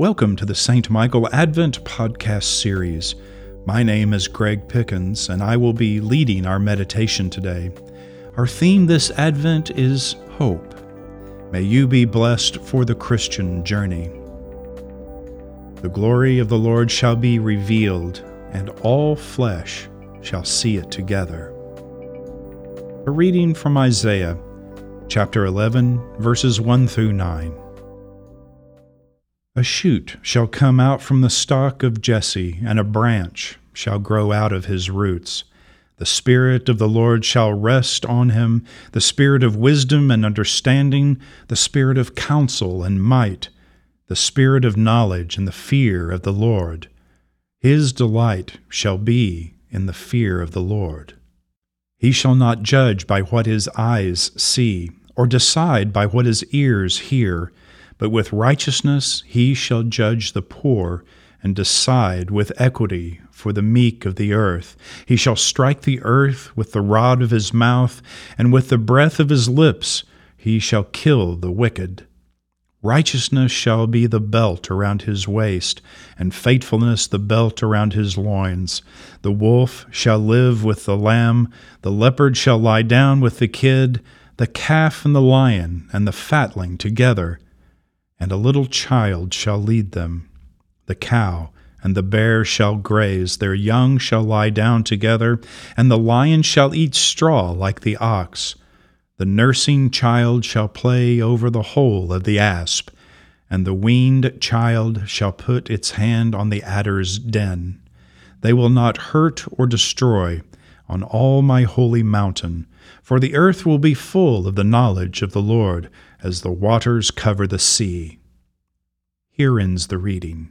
Welcome to the St. Michael Advent podcast series. My name is Greg Pickens, and I will be leading our meditation today. Our theme this Advent is hope. May you be blessed for the Christian journey. The glory of the Lord shall be revealed, and all flesh shall see it together. A reading from Isaiah, chapter 11, verses 1 through 9. A shoot shall come out from the stock of Jesse, and a branch shall grow out of his roots. The Spirit of the Lord shall rest on him the Spirit of wisdom and understanding, the Spirit of counsel and might, the Spirit of knowledge and the fear of the Lord. His delight shall be in the fear of the Lord. He shall not judge by what his eyes see, or decide by what his ears hear but with righteousness he shall judge the poor and decide with equity for the meek of the earth. He shall strike the earth with the rod of his mouth, and with the breath of his lips he shall kill the wicked. Righteousness shall be the belt around his waist, and faithfulness the belt around his loins. The wolf shall live with the lamb, the leopard shall lie down with the kid, the calf and the lion and the fatling together and a little child shall lead them. The cow and the bear shall graze, their young shall lie down together, and the lion shall eat straw like the ox. The nursing child shall play over the hole of the asp, and the weaned child shall put its hand on the adder's den. They will not hurt or destroy on all my holy mountain, for the earth will be full of the knowledge of the Lord as the waters cover the sea. Here ends the reading.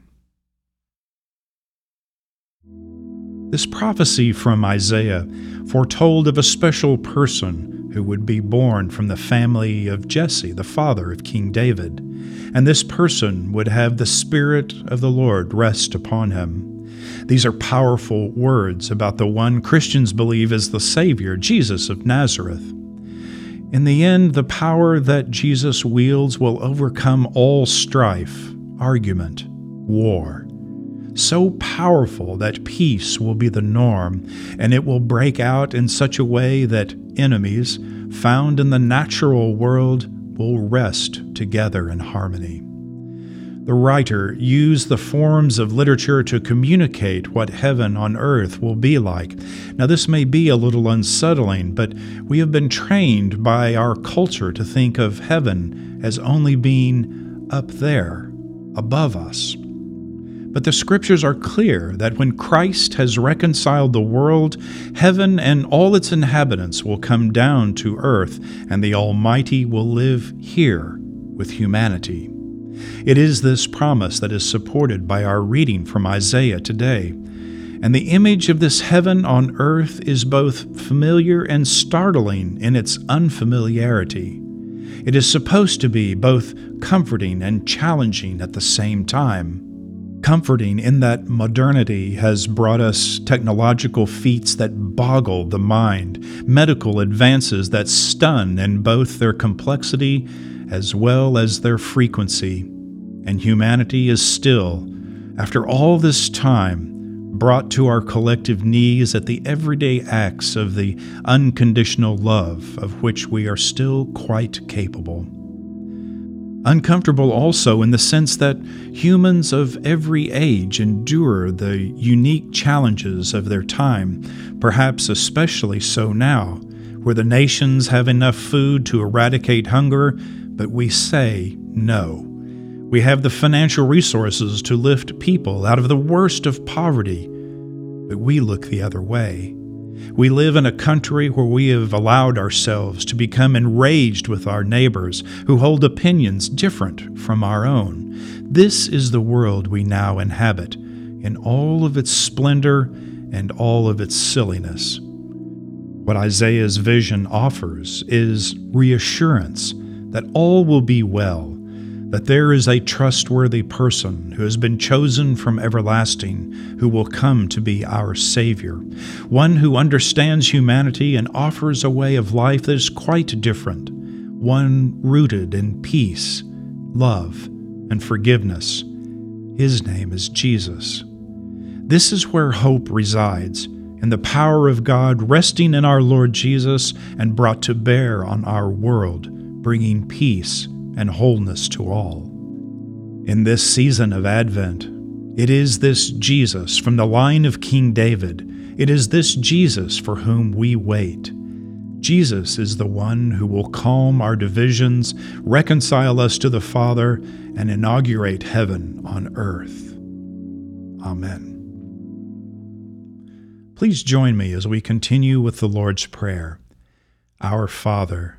This prophecy from Isaiah foretold of a special person who would be born from the family of Jesse, the father of King David, and this person would have the Spirit of the Lord rest upon him. These are powerful words about the one Christians believe is the Savior, Jesus of Nazareth. In the end, the power that Jesus wields will overcome all strife, argument, war. So powerful that peace will be the norm, and it will break out in such a way that enemies found in the natural world will rest together in harmony. The writer used the forms of literature to communicate what heaven on earth will be like. Now, this may be a little unsettling, but we have been trained by our culture to think of heaven as only being up there, above us. But the scriptures are clear that when Christ has reconciled the world, heaven and all its inhabitants will come down to earth, and the Almighty will live here with humanity. It is this promise that is supported by our reading from Isaiah today. And the image of this heaven on earth is both familiar and startling in its unfamiliarity. It is supposed to be both comforting and challenging at the same time. Comforting in that modernity has brought us technological feats that boggle the mind, medical advances that stun in both their complexity as well as their frequency. And humanity is still, after all this time, brought to our collective knees at the everyday acts of the unconditional love of which we are still quite capable. Uncomfortable also in the sense that humans of every age endure the unique challenges of their time, perhaps especially so now, where the nations have enough food to eradicate hunger but we say no. We have the financial resources to lift people out of the worst of poverty, but we look the other way. We live in a country where we have allowed ourselves to become enraged with our neighbors who hold opinions different from our own. This is the world we now inhabit, in all of its splendor and all of its silliness. What Isaiah's vision offers is reassurance that all will be well, that there is a trustworthy person who has been chosen from everlasting, who will come to be our Savior, one who understands humanity and offers a way of life that is quite different, one rooted in peace, love, and forgiveness. His name is Jesus. This is where hope resides, in the power of God resting in our Lord Jesus and brought to bear on our world, bringing peace and wholeness to all. In this season of Advent, it is this Jesus from the line of King David. It is this Jesus for whom we wait. Jesus is the one who will calm our divisions, reconcile us to the Father, and inaugurate heaven on earth. Amen. Please join me as we continue with the Lord's Prayer. Our Father,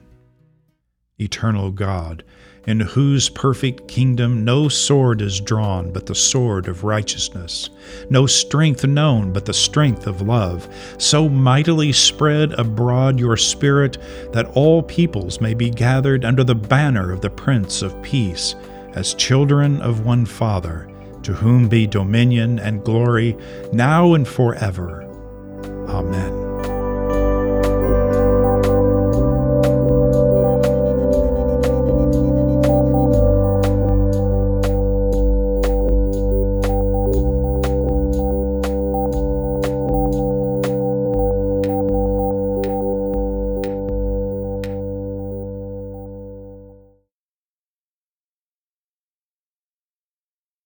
Eternal God, in whose perfect kingdom no sword is drawn but the sword of righteousness, no strength known but the strength of love, so mightily spread abroad your Spirit that all peoples may be gathered under the banner of the Prince of Peace, as children of one Father, to whom be dominion and glory now and forever. Amen.